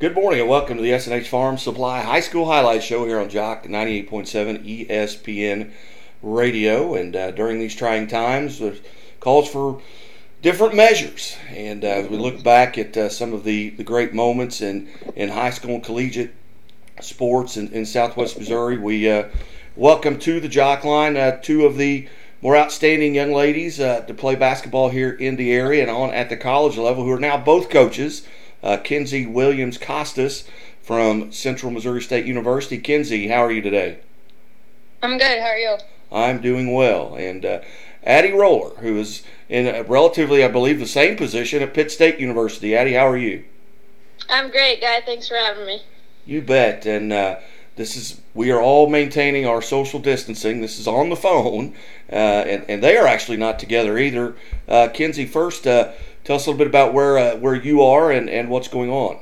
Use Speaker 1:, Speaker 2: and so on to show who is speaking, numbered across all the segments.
Speaker 1: Good morning and welcome to the SNH Farm Supply High School Highlight Show here on Jock 98.7 ESPN Radio. And uh, during these trying times, there's calls for different measures. And uh, as we look back at uh, some of the, the great moments in, in high school and collegiate sports in, in Southwest Missouri, we uh, welcome to the Jock line uh, two of the more outstanding young ladies uh, to play basketball here in the area and on at the college level who are now both coaches uh, Kenzie Williams Costas from Central Missouri State University. Kenzie, how are you today?
Speaker 2: I'm good. How are you?
Speaker 1: I'm doing well. And uh, Addie Roller, who is in a relatively, I believe, the same position at Pitt State University. Addie, how are you?
Speaker 2: I'm great, guy. Thanks for having me.
Speaker 1: You bet. And uh, this is we are all maintaining our social distancing. This is on the phone, uh, and and they are actually not together either. Uh, Kenzie, first, uh, tell us a little bit about where uh, where you are and, and what's going on.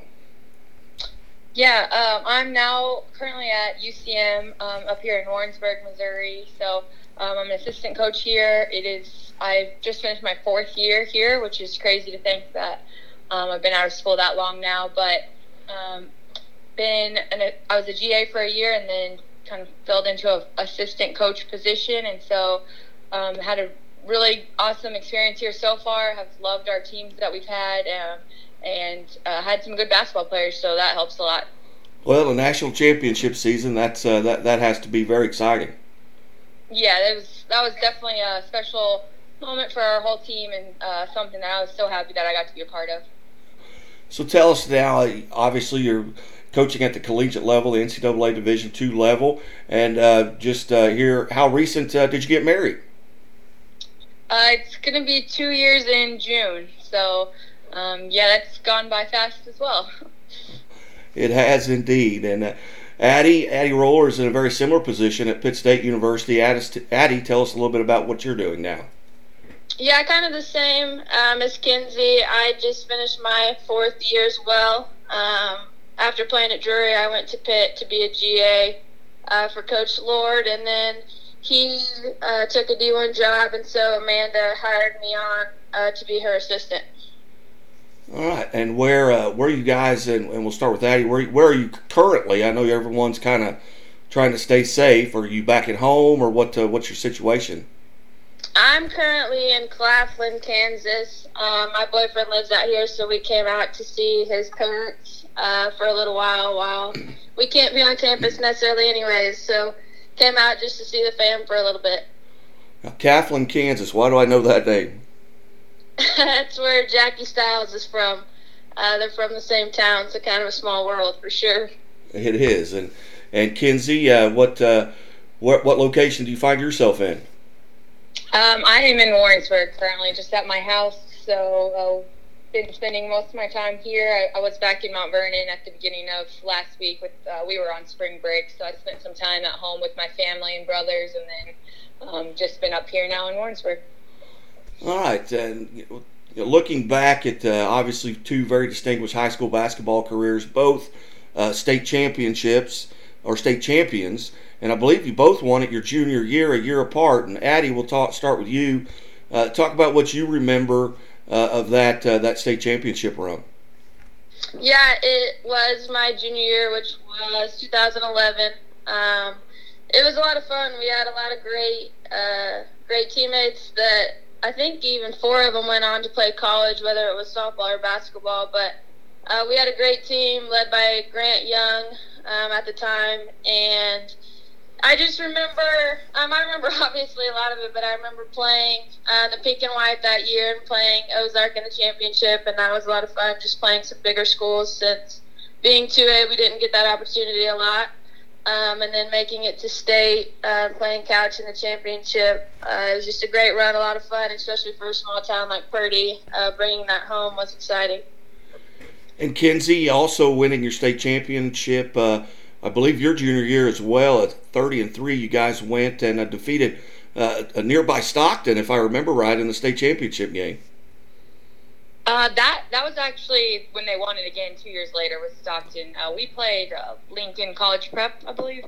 Speaker 2: Yeah, um, I'm now currently at UCM um, up here in Warrensburg, Missouri. So um, I'm an assistant coach here. It is I've just finished my fourth year here, which is crazy to think that um, I've been out of school that long now. But um, been an, I was a GA for a year and then kind of filled into a assistant coach position, and so um, had a really awesome experience here so far. Have loved our teams that we've had, um, and uh, had some good basketball players, so that helps a lot.
Speaker 1: Well, a national championship season that's uh, that that has to be very exciting.
Speaker 2: Yeah, that was that was definitely a special moment for our whole team, and uh, something that I was so happy that I got to be a part of.
Speaker 1: So tell us now. Obviously, you're coaching at the collegiate level, the NCAA Division two level, and uh, just uh, here, how recent uh, did you get married?
Speaker 2: Uh, it's going to be two years in June. So, um, yeah, that's gone by fast as well.
Speaker 1: It has indeed. And uh, Addie, Addie Roller is in a very similar position at Pitt State University. Addie, Addie, tell us a little bit about what you're doing now.
Speaker 2: Yeah, kind of the same um, as Kenzie. I just finished my fourth year as well. Um, after playing at Drury, I went to Pitt to be a GA uh, for Coach Lord, and then he uh, took a D1 job, and so Amanda hired me on uh, to be her assistant.
Speaker 1: All right, and where uh, where are you guys? And, and we'll start with Addie. Where where are you currently? I know everyone's kind of trying to stay safe. Are you back at home, or what? Uh, what's your situation?
Speaker 2: I'm currently in Claflin, Kansas. Um, my boyfriend lives out here, so we came out to see his parents uh, for a little while. While we can't be on campus necessarily, anyways, so came out just to see the fam for a little bit.
Speaker 1: Now, Claflin, Kansas. Why do I know that name?
Speaker 2: That's where Jackie Stiles is from. Uh, they're from the same town, so kind of a small world for sure.
Speaker 1: It is, and and Kenzie, uh, what uh, what what location do you find yourself in?
Speaker 2: Um, I am in Warrensburg currently, just at my house. So uh, been spending most of my time here. I, I, was back in Mount Vernon at the beginning of last week. With uh, we were on spring break, so I spent some time at home with my family and brothers, and then um, just been up here now in Warrensburg.
Speaker 1: All right, and looking back at uh, obviously two very distinguished high school basketball careers, both uh, state championships or state champions, and I believe you both won it your junior year, a year apart. And Addie, we'll talk start with you. Uh, talk about what you remember uh, of that uh, that state championship run?
Speaker 2: Yeah, it was my junior year, which was 2011. Um, it was a lot of fun. We had a lot of great uh, great teammates that I think even four of them went on to play college, whether it was softball or basketball. But uh, we had a great team led by Grant Young um, at the time, and I just remember, um, I remember obviously a lot of it, but I remember playing uh, the pink and white that year and playing Ozark in the championship, and that was a lot of fun. Just playing some bigger schools since being 2A, we didn't get that opportunity a lot. Um, and then making it to state, uh, playing Couch in the championship. Uh, it was just a great run, a lot of fun, especially for a small town like Purdy. Uh, bringing that home was exciting.
Speaker 1: And Kenzie, also winning your state championship uh, I believe your junior year as well at 30 and three. You guys went and uh, defeated uh, a nearby Stockton, if I remember right, in the state championship game.
Speaker 2: Uh, that that was actually when they won it again two years later with Stockton. Uh, we played uh, Lincoln College Prep, I believe,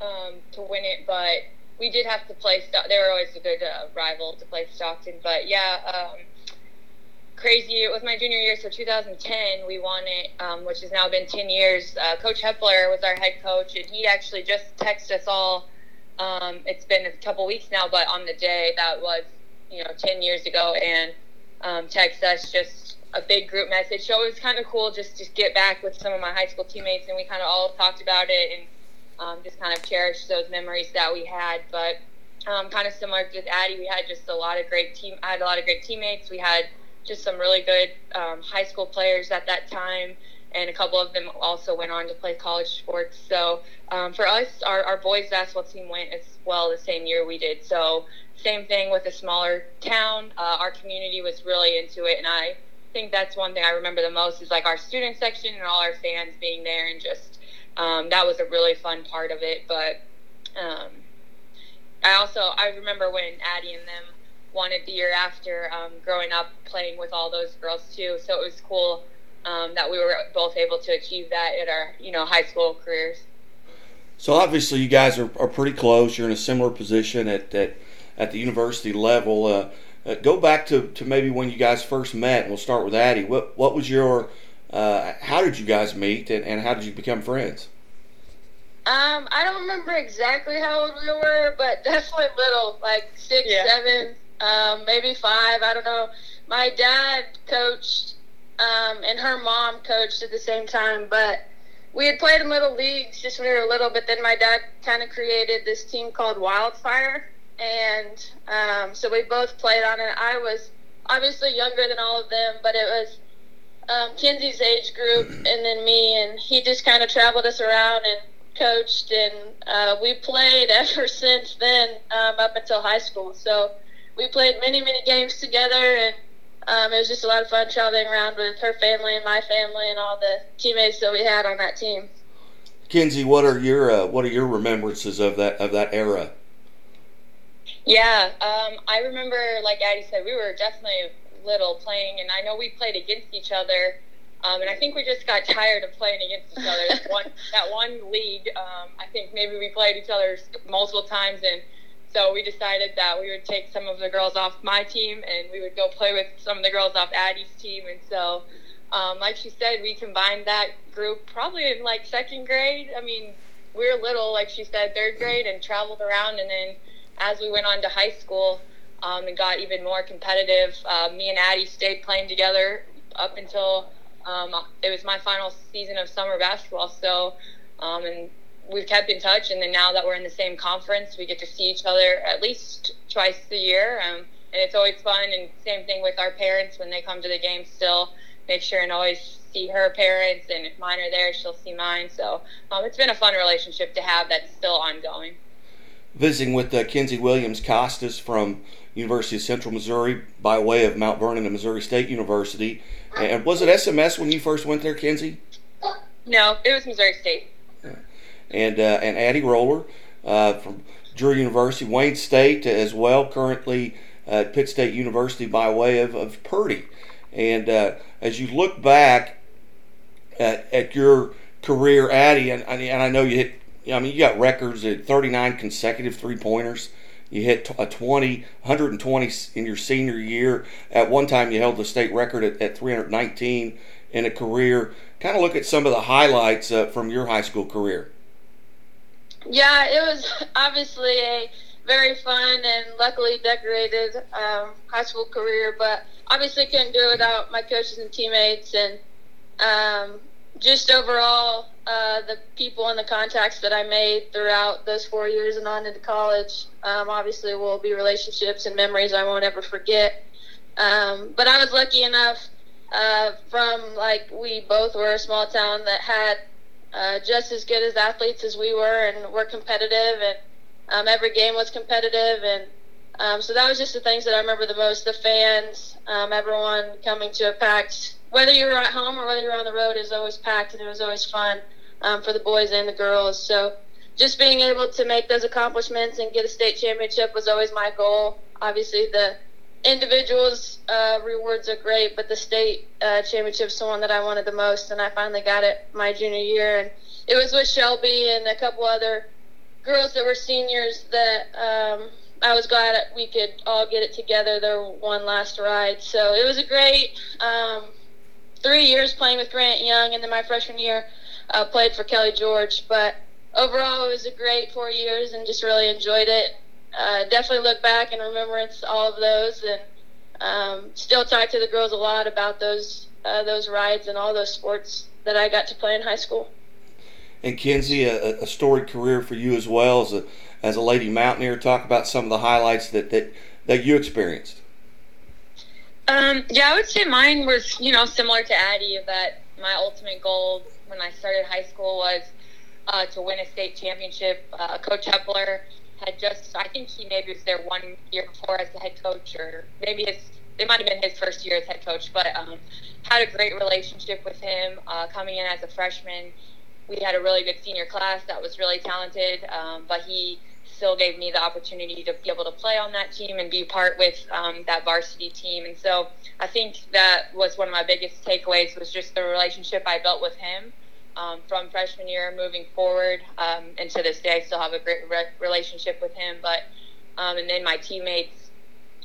Speaker 2: um, to win it, but we did have to play. Stockton. They were always a good uh, rival to play Stockton, but yeah. Um,
Speaker 3: crazy. It was my junior year, so 2010 we won it, um, which has now been 10 years. Uh, coach Hepler was our head coach, and he actually just texted us all. Um, it's been a couple weeks now, but on the day that was, you know, 10 years ago, and um, us just a big group message. So it was kind of cool just to get back with some of my high school teammates, and we kind of all talked about it and um, just kind of cherished those memories that we had. But um, kind of similar with Addie, we had just a lot of great team. I had a lot of great teammates. We had just some really good um, high school players at that time, and a couple of them also went on to play college sports. So um, for us, our, our boys basketball team went as well the same year we did. So same thing with a smaller town. Uh, our community was really into it, and I think that's one thing I remember the most is like our student section and all our fans being there, and just um, that was a really fun part of it. But um, I also I remember when Addie and them wanted the year after um, growing up playing with all those girls too. So it was cool um, that we were both able to achieve that in our you know high school careers.
Speaker 1: So obviously you guys are, are pretty close. You're in a similar position at at, at the university level. Uh, uh, go back to, to maybe when you guys first met, and we'll start with Addie. What what was your uh, how did you guys meet, and, and how did you become friends?
Speaker 2: Um, I don't remember exactly how old we were, but definitely little, like six, yeah. seven, um, maybe five. I don't know. My dad coached, um, and her mom coached at the same time, but we had played in little leagues just when we were little. But then my dad kind of created this team called Wildfire, and um, so we both played on it. I was obviously younger than all of them, but it was um, age group, and then me, and he just kind of traveled us around and coached, and uh, we played ever since then um, up until high school. So we played many, many games together, and um, it was just a lot of fun traveling around with her family and my family and all the teammates that we had on that team.
Speaker 1: Kinsey, what are your uh, what are your remembrances of that of that era?
Speaker 3: Yeah, um, I remember, like Addie said, we were definitely little playing, and I know we played against each other um, and I think we just got tired of playing against each other. that one, that one league, um, I think maybe we played each other multiple times, and so we decided that we would take some of the girls off my team, and we would go play with some of the girls off Addie's team. And so, um, like she said, we combined that group probably in like second grade. I mean, we were little, like she said, third grade, and traveled around. And then as we went on to high school, um, and got even more competitive. Uh, me and Addie stayed playing together up until um, it was my final season of summer basketball, so um, and we've kept in touch. And then now that we're in the same conference, we get to see each other at least twice a year, um, and it's always fun. And same thing with our parents when they come to the game. Still, make sure and always see her parents, and if mine are there, she'll see mine. So um, it's been a fun relationship to have that's still ongoing.
Speaker 1: Visiting with uh, Kinsey Williams Costas from University of Central Missouri by way of Mount Vernon and Missouri State University. And was it SMS when you first went there, Kenzie?
Speaker 3: No, it was Missouri State.
Speaker 1: And uh, and Addie Roller uh, from Drury University, Wayne State as well, currently at Pitt State University by way of, of Purdy. And uh, as you look back at, at your career, Addie, and, and I know you hit, I mean, you got records at 39 consecutive three pointers. You hit a 20, 120 in your senior year. At one time, you held the state record at, at 319 in a career. Kind of look at some of the highlights uh, from your high school career.
Speaker 2: Yeah, it was obviously a very fun and luckily decorated um, high school career, but obviously couldn't do it without my coaches and teammates and um, just overall uh, the people and the contacts that I made throughout those four years and on into college, um, obviously will be relationships and memories I won't ever forget. Um, but I was lucky enough uh, from like we both were a small town that had uh, just as good as athletes as we were, and we're competitive, and um, every game was competitive, and um, so that was just the things that I remember the most. The fans, um, everyone coming to a packed whether you're at home or whether you're on the road, is always packed and it was always fun um, for the boys and the girls. So just being able to make those accomplishments and get a state championship was always my goal. Obviously, the individuals uh, rewards are great, but the state uh, championship is the one that I wanted the most, and I finally got it my junior year. And it was with Shelby and a couple other girls that were seniors that um, I was glad we could all get it together their one last ride. So it was a great um, three years playing with Grant Young, and then my freshman year uh, played for Kelly George. But overall, it was a great four years, and just really enjoyed it. Uh, definitely look back and remembrance all of those, and um, still talk to the girls a lot about those uh, those rides and all those sports that I got to play in high school.
Speaker 1: And Kenzie, a, a storied career for you as well as a as a lady mountaineer. Talk about some of the highlights that that, that you experienced.
Speaker 3: Um, yeah, I would say mine was you know similar to Addie. That my ultimate goal when I started high school was uh, to win a state championship. Uh, coach Hepler had just, I think he maybe was there one year before as the head coach, or maybe his, it might have been his first year as head coach, but um, had a great relationship with him uh, coming in as a freshman. We had a really good senior class that was really talented, um, but he still gave me the opportunity to be able to play on that team and be part with um, that varsity team. And so I think that was one of my biggest takeaways was just the relationship I built with him um, from freshman year moving forward. Um, and to this day, I still have a great re- relationship with him. But um, and then my teammates,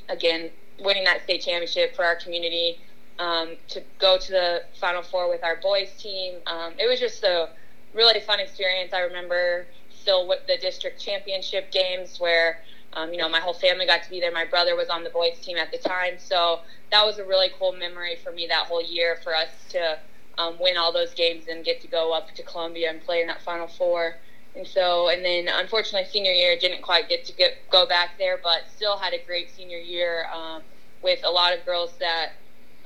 Speaker 3: again, winning that state championship for our community. Um, to go to the Final Four with our boys team, um, it was just a really fun experience. I remember still with the district championship games where um, you know my whole family got to be there. My brother was on the boys team at the time, so that was a really cool memory for me that whole year for us to um, win all those games and get to go up to Columbia and play in that Final Four. And so, and then unfortunately, senior year didn't quite get to get go back there, but still had a great senior year um, with a lot of girls that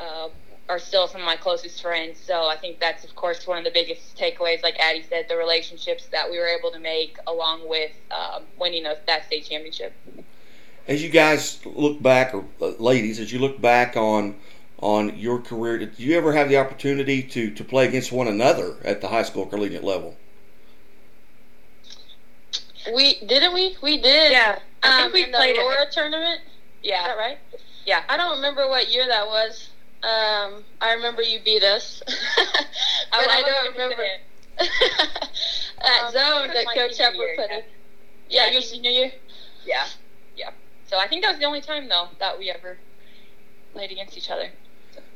Speaker 3: uh, are still some of my closest friends. So I think that's, of course, one of the biggest takeaways. Like Addie said, the relationships that we were able to make along with um, winning that state championship.
Speaker 1: As you guys look back, or uh, ladies, as you look back on on your career, did you ever have the opportunity to to play against one another at the high school collegiate level?
Speaker 2: We didn't we? We did.
Speaker 3: Yeah,
Speaker 2: I um, think we played the Laura tournament.
Speaker 3: Yeah,
Speaker 2: Is that right?
Speaker 3: Yeah.
Speaker 2: I don't remember what year that was. Um, I remember you beat us, but I, I don't remember that um, zone that Coach Hepler put in. Yeah, your senior year.
Speaker 3: Yeah, yeah. So I think that was the only time though that we ever played against each other.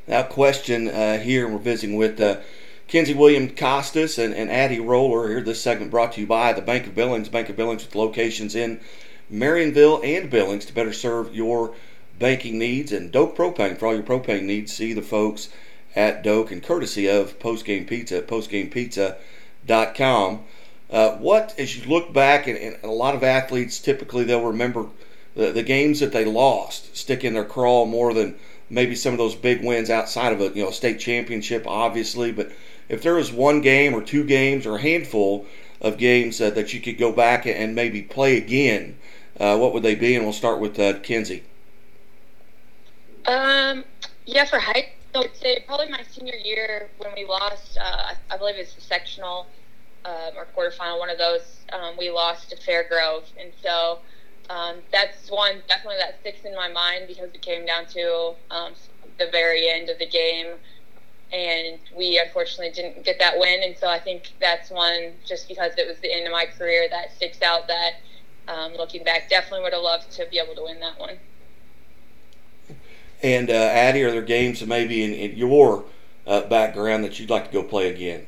Speaker 1: Now, question uh, here, we're visiting with uh, Kenzie William Costas and, and Addie Roller here. This segment brought to you by the Bank of Billings. Bank of Billings with locations in Marionville and Billings to better serve your banking needs and Doak Propane for all your propane needs. See the folks at Doak and courtesy of Postgame Pizza at postgamepizza.com. Uh, what, as you look back, and, and, a lot of athletes typically they'll remember the, the games that they lost stick in their craw more than maybe some of those big wins outside of a you know state championship, obviously. But if there was one game or two games or a handful of games uh, that you could go back and maybe play again, uh, what would they be? And we'll start with uh, Kenzie.
Speaker 3: Um, yeah, for high, I would say probably my senior year when we lost. Uh, I believe it's the sectional um, or quarterfinal, one of those. Um, we lost to Fairgrove, and so um, that's one definitely that sticks in my mind because it came down to um, the very end of the game, and we unfortunately didn't get that win. And so I think that's one just because it was the end of my career that sticks out. That um, looking back, definitely would have loved to be able to win that one.
Speaker 1: And uh, Addie, are there games maybe in, in your uh, background that you'd like to go play again?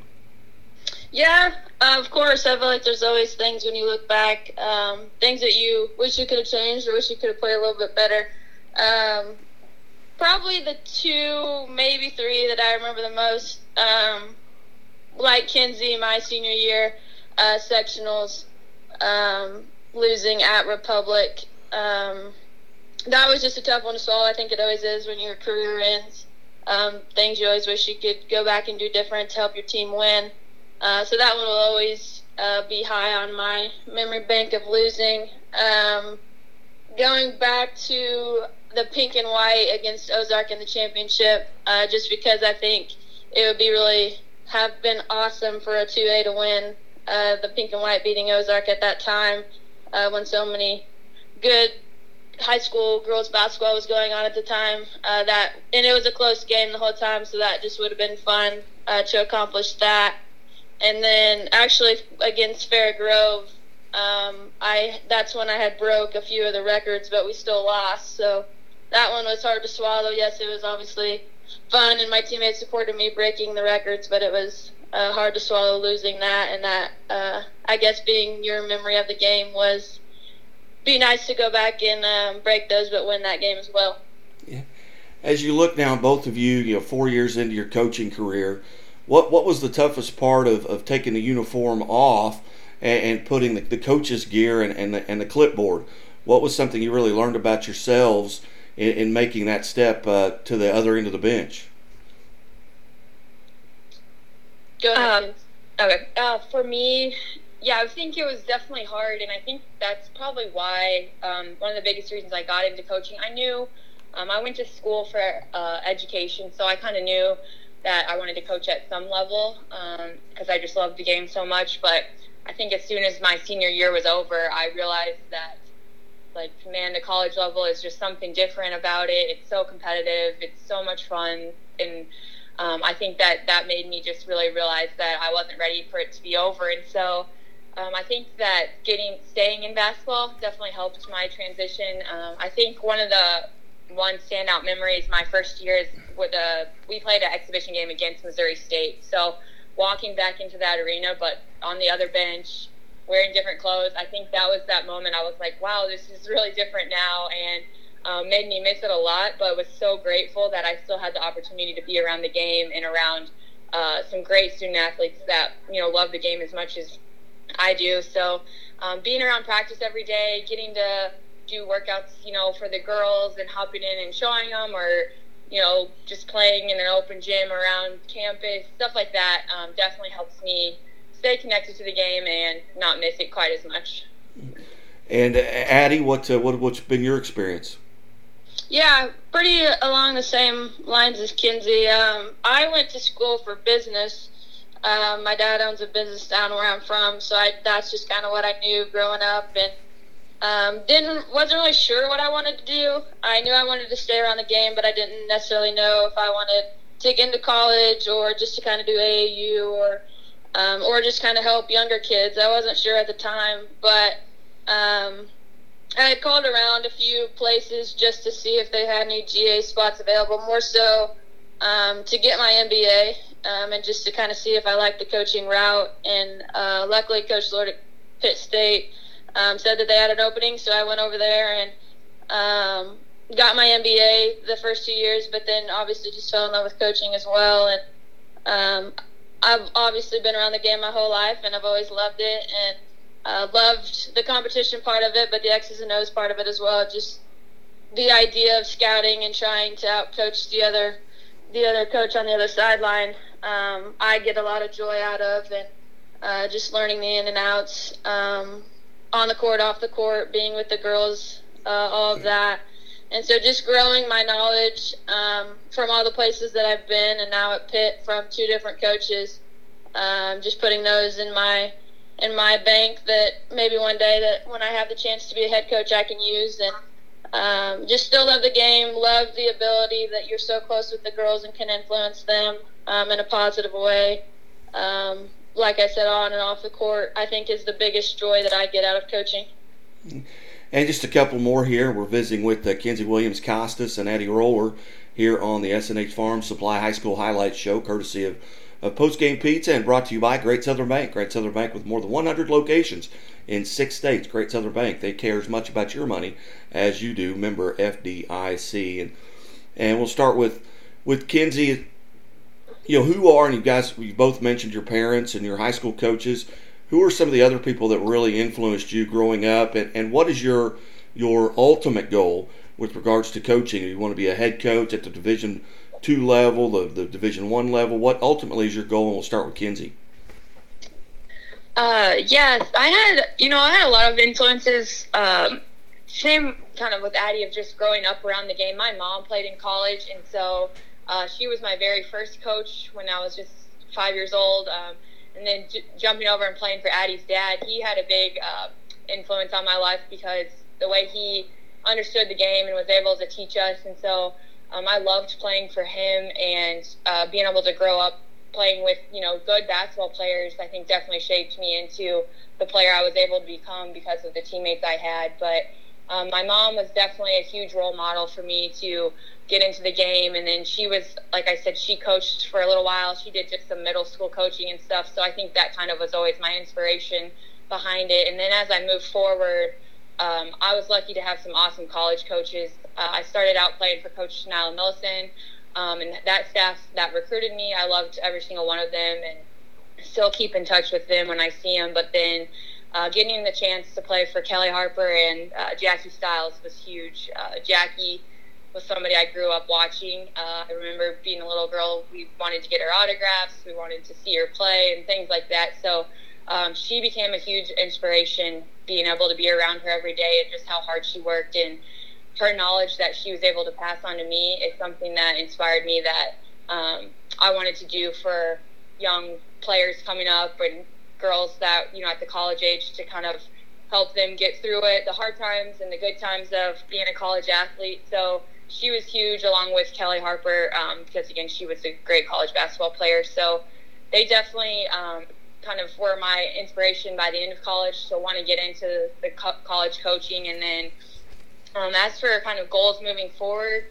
Speaker 2: Yeah, uh, of course. I feel like there's always things when you look back, um, things that you wish you could have changed or wish you could have played a little bit better. Um, probably the two, maybe three that I remember the most. Um, like Kenzie, my senior year uh, sectionals, um, losing at Republic. Um, that was just a tough one to swallow. I think it always is when your career ends. Um, things you always wish you could go back and do different to help your team win. Uh, so that one will always uh, be high on my memory bank of losing. Um, going back to the pink and white against Ozark in the championship, uh, just because I think it would be really have been awesome for a 2A to win. Uh, the pink and white beating Ozark at that time uh, when so many good high school girls basketball was going on at the time. That and it was a close game the whole time, so that just would have been fun to accomplish that. And then actually against Fairgrove, Um, I that's when I had broke a few of the records, but we still lost. So that one was hard to swallow. Yes, it was obviously fun, and my teammates supported me breaking the records, but it was uh, hard to swallow losing that. And that uh, I guess being your memory of the game was be nice to go back and um, break those, but win that game as well.
Speaker 1: Yeah. As you look now, both of you, you know, four years into your coaching career, what what was the toughest part of, of taking the uniform off and, and putting the, the coach's gear and, and the, and the clipboard? What was something you really learned about yourselves in, in making that step uh, to the other end of the bench?
Speaker 2: Go ahead.
Speaker 3: Um, okay. Uh, for me, yeah, I think it was definitely hard, and I think that's probably why um, one of the biggest reasons I got into coaching. I knew um, I went to school for uh, education, so I kind of knew that I wanted to coach at some level because um, I just loved the game so much. But I think as soon as my senior year was over, I realized that like man, the college level is just something different about it. It's so competitive. It's so much fun, and um, I think that that made me just really realize that I wasn't ready for it to be over. And so um, I think that getting staying in basketball definitely helped my transition. Um, I think one of the one standout memory is my first year is with a we played an exhibition game against Missouri State. So walking back into that arena, but on the other bench, wearing different clothes. I think that was that moment. I was like, wow, this is really different now, and um, made me miss it a lot. But was so grateful that I still had the opportunity to be around the game and around uh, some great student athletes that you know love the game as much as I do. So um, being around practice every day, getting to do workouts, you know, for the girls and hopping in and showing them, or you know, just playing in an open gym around campus, stuff like that, um, definitely helps me stay connected to the game and not miss it quite as much.
Speaker 1: And uh, Addie, what uh, what what's been your experience?
Speaker 2: Yeah, pretty along the same lines as Kinsey. Um, I went to school for business. Um, my dad owns a business down where I'm from, so I, that's just kind of what I knew growing up, and um, didn't wasn't really sure what I wanted to do. I knew I wanted to stay around the game, but I didn't necessarily know if I wanted to get into college or just to kind of do AAU or um, or just kind of help younger kids. I wasn't sure at the time, but um, I had called around a few places just to see if they had any GA spots available, more so um, to get my MBA um, and just to kind of see if I liked the coaching route. And uh, luckily, Coach Lord at Pitt State um, said that they had an opening, so I went over there and um, got my MBA the first two years, but then obviously just fell in love with coaching as well. And um, I've obviously been around the game my whole life, and I've always loved it and uh, loved the competition part of it, but the X's and O's part of it as well. Just the idea of scouting and trying to outcoach the other the other coach on the other sideline. Um, I get a lot of joy out of, and uh, just learning the in and outs um, on the court, off the court, being with the girls, uh, all of that and so just growing my knowledge um, from all the places that I've been, and now at Pitt from two different coaches, um, just putting those in my in my bank that maybe one day that when I have the chance to be a head coach, I can use and. Um, just still love the game, love the ability that you're so close with the girls and can influence them um, in a positive way. Like I said, on and off the court, I think is the biggest joy that I get out of coaching.
Speaker 1: And just a couple more here. We're visiting with uh, Kinsey Williams Costas and Addie Roller here on the SNH Farm Supply High School Highlights Show, courtesy of, of Post Game Pizza and brought to you by Great Southern Bank. Great Southern Bank with more than 100 locations in six states. Great Southern Bank. They care as much about your money as you do. Member FDIC. And and we'll start with with Kinsey. You know who are and you guys you both mentioned your parents and your high school coaches who are some of the other people that really influenced you growing up, and, and what is your your ultimate goal with regards to coaching? Do you want to be a head coach at the Division two level, the, the Division one level. What ultimately is your goal? And we'll start with Kinsey.
Speaker 3: Uh, yes, I had you know I had a lot of influences. Um, same kind of with Addie of just growing up around the game. My mom played in college, and so uh, she was my very first coach when I was just five years old. Um, and then j- jumping over and playing for Addie's dad, he had a big uh, influence on my life because the way he understood the game and was able to teach us. And so um, I loved playing for him and uh, being able to grow up playing with you know good basketball players, I think definitely shaped me into the player I was able to become because of the teammates I had. But um, my mom was definitely a huge role model for me to get into the game. And then she was, like I said, she coached for a little while. She did just some middle school coaching and stuff. So I think that kind of was always my inspiration behind it. And then as I moved forward, um, I was lucky to have some awesome college coaches. Uh, I started out playing for Coach Nyla Milleson, um, and that staff that recruited me, I loved every single one of them, and still keep in touch with them when I see them. But then uh, getting the chance to play for Kelly Harper and uh, Jackie Stiles was huge. Uh, Jackie was somebody I grew up watching. Uh, I remember being a little girl, we wanted to get her autographs, we wanted to see her play, and things like that. So um, she became a huge inspiration being able to be around her every day and just how hard she worked and her knowledge that she was able to pass on to me is something that inspired me that um, I wanted to do for young players coming up and girls that you know at the college age to kind of help them get through it the hard times and the good times of being a college athlete. So she was huge along with Kelly Harper um, because again she was a great college basketball player. So they definitely um, kind of were my inspiration by the end of college so want to get into the co- college coaching. And then um, as for kind of goals moving forward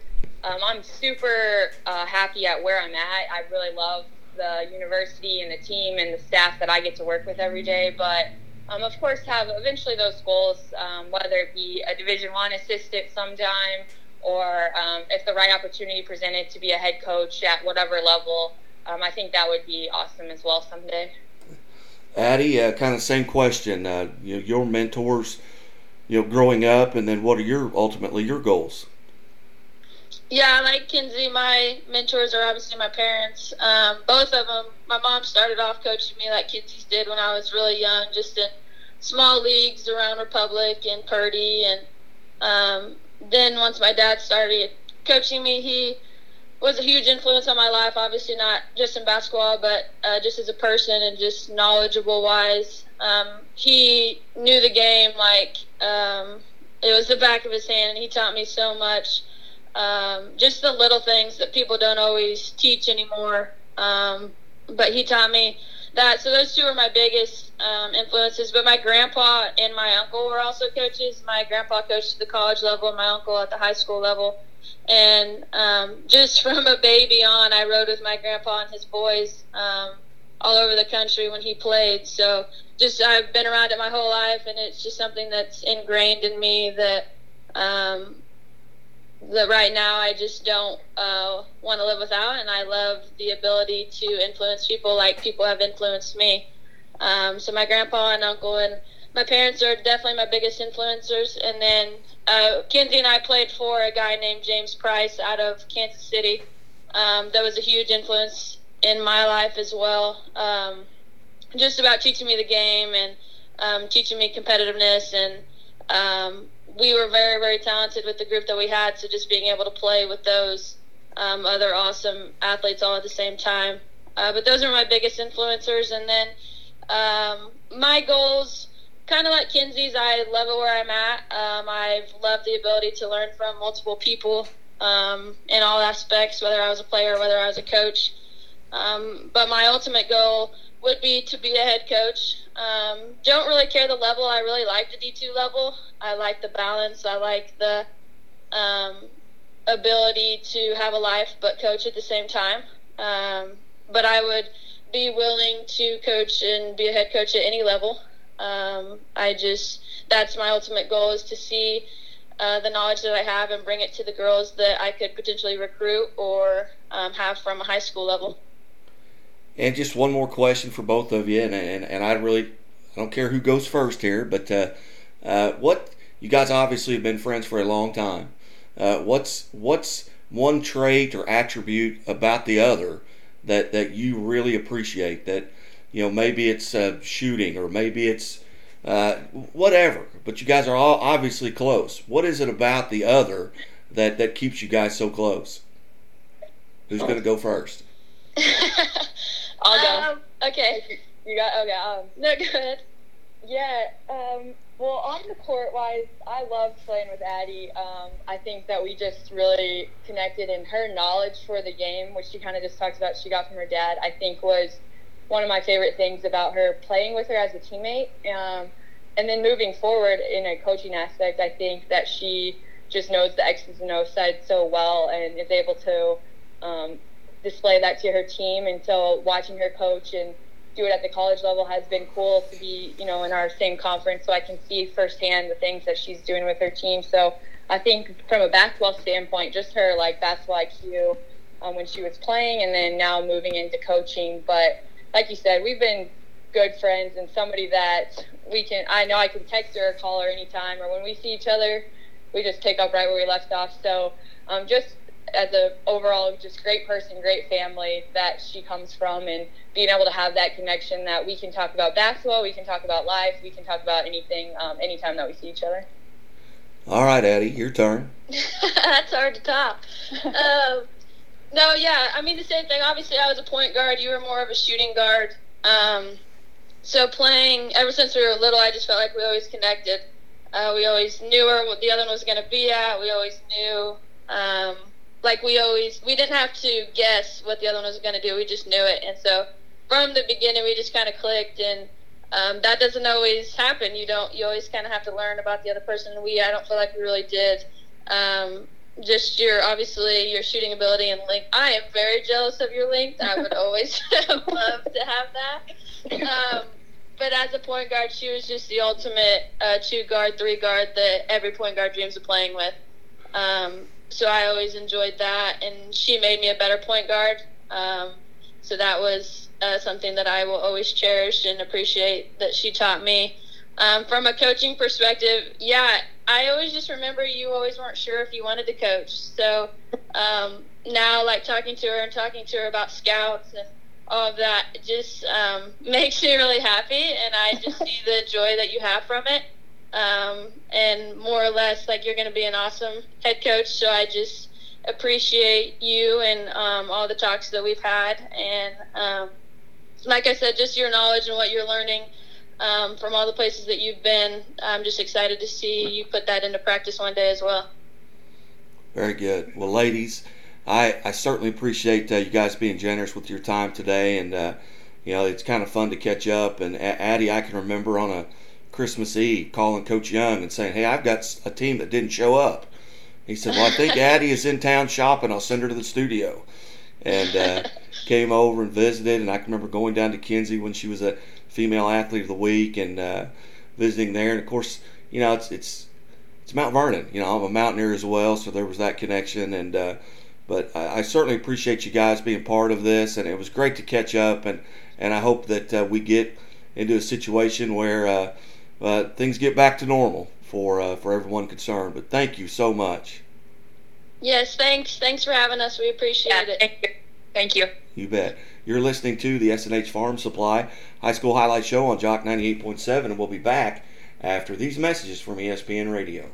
Speaker 3: um, i'm super uh, happy at where i'm at. I really love the university and the team and the staff that I get to work with every day. But um, of course, have eventually those goals, um, whether it be a Division One assistant sometime, or um, if the right opportunity presented to be a head coach at whatever level. Um, I think that would be awesome as well someday.
Speaker 1: Addie, uh, kind of same question. Uh, you know, your mentors, you know, growing up, and then what are your ultimately your goals?
Speaker 2: Yeah, like Kinsey, my mentors are obviously my parents. Um, both of them. My mom started off coaching me like Kinsey's did when I was really young, just in small leagues around Republic and Purdy. And um, then once my dad started coaching me, he was a huge influence on my life. Obviously, not just in basketball, but uh, just as a person and just knowledgeable wise. Um, he knew the game like um, it was the back of his hand, and he taught me so much um, just the little things that people don't always teach anymore. Um, but he taught me that. So those two are my biggest um, influences. But my grandpa and my uncle were also coaches. My grandpa coached at the college level, and my uncle at the high school level. And um, just from a baby on, I rode with my grandpa and his boys um, all over the country when he played. So just I've been around it my whole life, and it's just something that's ingrained in me that um, that right now I just don't uh, want to live without, and I love the ability to influence people like people have influenced me. Um, so my grandpa and uncle and my parents are definitely my biggest influencers, and then uh, Kinsey and I played for a guy named James Price out of Kansas City. Um, that was a huge influence in my life as well. Um, just about teaching me the game and um, teaching me competitiveness and um, we were very, very talented with the group that we had. So just being able to play with those um, other awesome athletes all at the same time. Uh, but those are my biggest influencers. And then um, my goals, kind of like Kinsey's, I love it where I'm at. Um, I've loved the ability to learn from multiple people um, in all aspects, whether I was a player, whether I was a coach. Um, but my ultimate goal would be to be a head coach. Um, don't really care the level. I really like the D2 level. I like the balance. I like the um, ability to have a life but coach at the same time. Um, but I would be willing to coach and be a head coach at any level. Um, I just, that's my ultimate goal is to see uh, the knowledge that I have and bring it to the girls that I could potentially recruit or um, have from a high school level.
Speaker 1: And just one more question for both of you, and, and, and I really I don't care who goes first here, but uh, uh, what you guys obviously have been friends for a long time. Uh, what's what's one trait or attribute about the other that that you really appreciate? That you know maybe it's uh, shooting or maybe it's uh, whatever, but you guys are all obviously close. What is it about the other that that keeps you guys so close? Who's going to go first?
Speaker 2: I'll go. Um, okay. You got okay. Um, no, good.
Speaker 3: Yeah. Um, well, on the court wise, I loved playing with Addie. Um, I think that we just really connected, and her knowledge for the game, which she kind of just talked about, she got from her dad. I think was one of my favorite things about her playing with her as a teammate. Um, and then moving forward in a coaching aspect, I think that she just knows the X's and O's side so well and is able to um, display that to her team. And so watching her coach and do it at the college level has been cool to be, you know, in our same conference so I can see firsthand the things that she's doing with her team. So I think from a basketball standpoint, just her like basketball IQ um, when she was playing and then now moving into coaching. But like you said, we've been good friends and somebody that we can, I know I can text her or call her anytime or when we see each other, we just pick up right where we left off. So um, just as a overall just great person, great family that she comes from, and being able to have that connection that we can talk about basketball, we can talk about life, we can talk about anything um, anytime that we see each other.
Speaker 1: All right, Addie, your turn.
Speaker 2: That's hard to top. um, no, yeah, I mean the same thing. Obviously, I was a point guard. You were more of a shooting guard. Um, so playing ever since we were little, I just felt like we always connected. Uh, we always knew where the other one was going to be at. We always knew um, like we always we didn't have to guess what the other one was going to do. We just knew it, and so from the beginning we just kind of clicked, and um, that doesn't always happen. You don't. You always kind of have to learn about the other person. We I don't feel like we really did. Um, just your obviously your shooting ability and length. I am very jealous of your length. I would always love to have that. Um, but as a point guard, she was just the ultimate uh, two guard, three guard that every point guard dreams of playing with. Um, so I always enjoyed that, and she made me a better point guard. Um, so that was uh, something that I will always cherish and appreciate that she taught me. Um, from a coaching perspective, yeah, I always just remember you always weren't sure if you wanted to coach. So um, now, like talking to her and talking to her about scouts and all of that, just um, makes me really happy, and I just see the joy that you have from it um, and more or less like you're going to be an awesome head coach. So I just appreciate you and um, all the talks that we've had, and um, like I said, just your knowledge and what you're learning um, from all the places that you've been. I'm just excited to see you put that into practice one day as well.
Speaker 1: Very good. Well, ladies. I, I certainly appreciate uh, you guys being generous with your time today, and uh, you know it's kind of fun to catch up. And Addie, I can remember on a Christmas Eve calling Coach Young and saying, "Hey, I've got a team that didn't show up." He said, "Well, I think Addie is in town shopping. I'll send her to the studio." And uh, came over and visited. And I can remember going down to Kinsey when she was a female athlete of the week and uh, visiting there. And of course, you know, it's it's it's Mount Vernon. You know, I'm a mountaineer as well, so there was that connection. And uh, but I, I, certainly appreciate you guys being part of this, and it was great to catch up. And and I hope that uh, we get into a situation where uh, but things get back to normal for uh, for everyone concerned. But thank you so much.
Speaker 2: Yes, thanks. Thanks for having us. We appreciate yeah, it.
Speaker 3: Thank you. Thank you.
Speaker 1: You bet. You're listening to the SNH Farm Supply High School Highlight Show on Jock 98.7, and we'll be back after these messages from ESPN Radio.